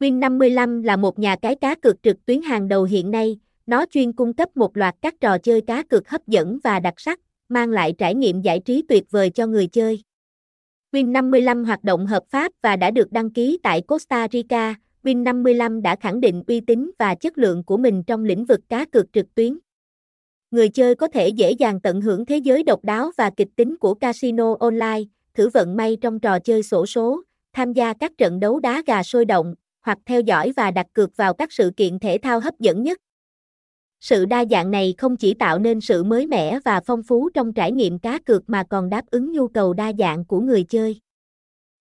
Win55 là một nhà cái cá cược trực tuyến hàng đầu hiện nay, nó chuyên cung cấp một loạt các trò chơi cá cược hấp dẫn và đặc sắc, mang lại trải nghiệm giải trí tuyệt vời cho người chơi. Win55 hoạt động hợp pháp và đã được đăng ký tại Costa Rica. Win55 đã khẳng định uy tín và chất lượng của mình trong lĩnh vực cá cược trực tuyến. Người chơi có thể dễ dàng tận hưởng thế giới độc đáo và kịch tính của casino online, thử vận may trong trò chơi sổ số, tham gia các trận đấu đá gà sôi động, hoặc theo dõi và đặt cược vào các sự kiện thể thao hấp dẫn nhất. Sự đa dạng này không chỉ tạo nên sự mới mẻ và phong phú trong trải nghiệm cá cược mà còn đáp ứng nhu cầu đa dạng của người chơi.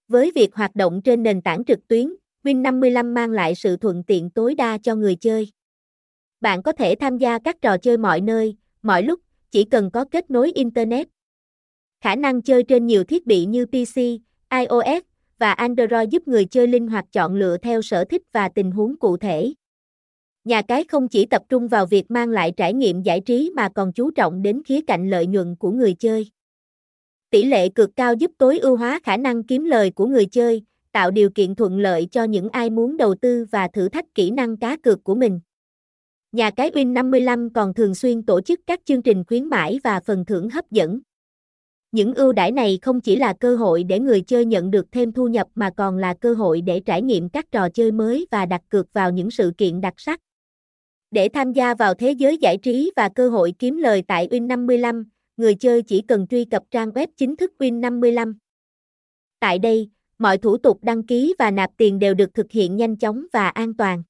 Với việc hoạt động trên nền tảng trực tuyến, Win55 mang lại sự thuận tiện tối đa cho người chơi. Bạn có thể tham gia các trò chơi mọi nơi, mọi lúc, chỉ cần có kết nối Internet. Khả năng chơi trên nhiều thiết bị như PC, iOS và Android giúp người chơi linh hoạt chọn lựa theo sở thích và tình huống cụ thể. Nhà cái không chỉ tập trung vào việc mang lại trải nghiệm giải trí mà còn chú trọng đến khía cạnh lợi nhuận của người chơi. Tỷ lệ cực cao giúp tối ưu hóa khả năng kiếm lời của người chơi, tạo điều kiện thuận lợi cho những ai muốn đầu tư và thử thách kỹ năng cá cược của mình. Nhà cái Win55 còn thường xuyên tổ chức các chương trình khuyến mãi và phần thưởng hấp dẫn. Những ưu đãi này không chỉ là cơ hội để người chơi nhận được thêm thu nhập mà còn là cơ hội để trải nghiệm các trò chơi mới và đặt cược vào những sự kiện đặc sắc. Để tham gia vào thế giới giải trí và cơ hội kiếm lời tại Win55, người chơi chỉ cần truy cập trang web chính thức Win55. Tại đây, mọi thủ tục đăng ký và nạp tiền đều được thực hiện nhanh chóng và an toàn.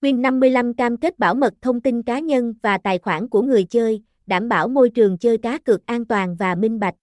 Win55 cam kết bảo mật thông tin cá nhân và tài khoản của người chơi, đảm bảo môi trường chơi cá cược an toàn và minh bạch.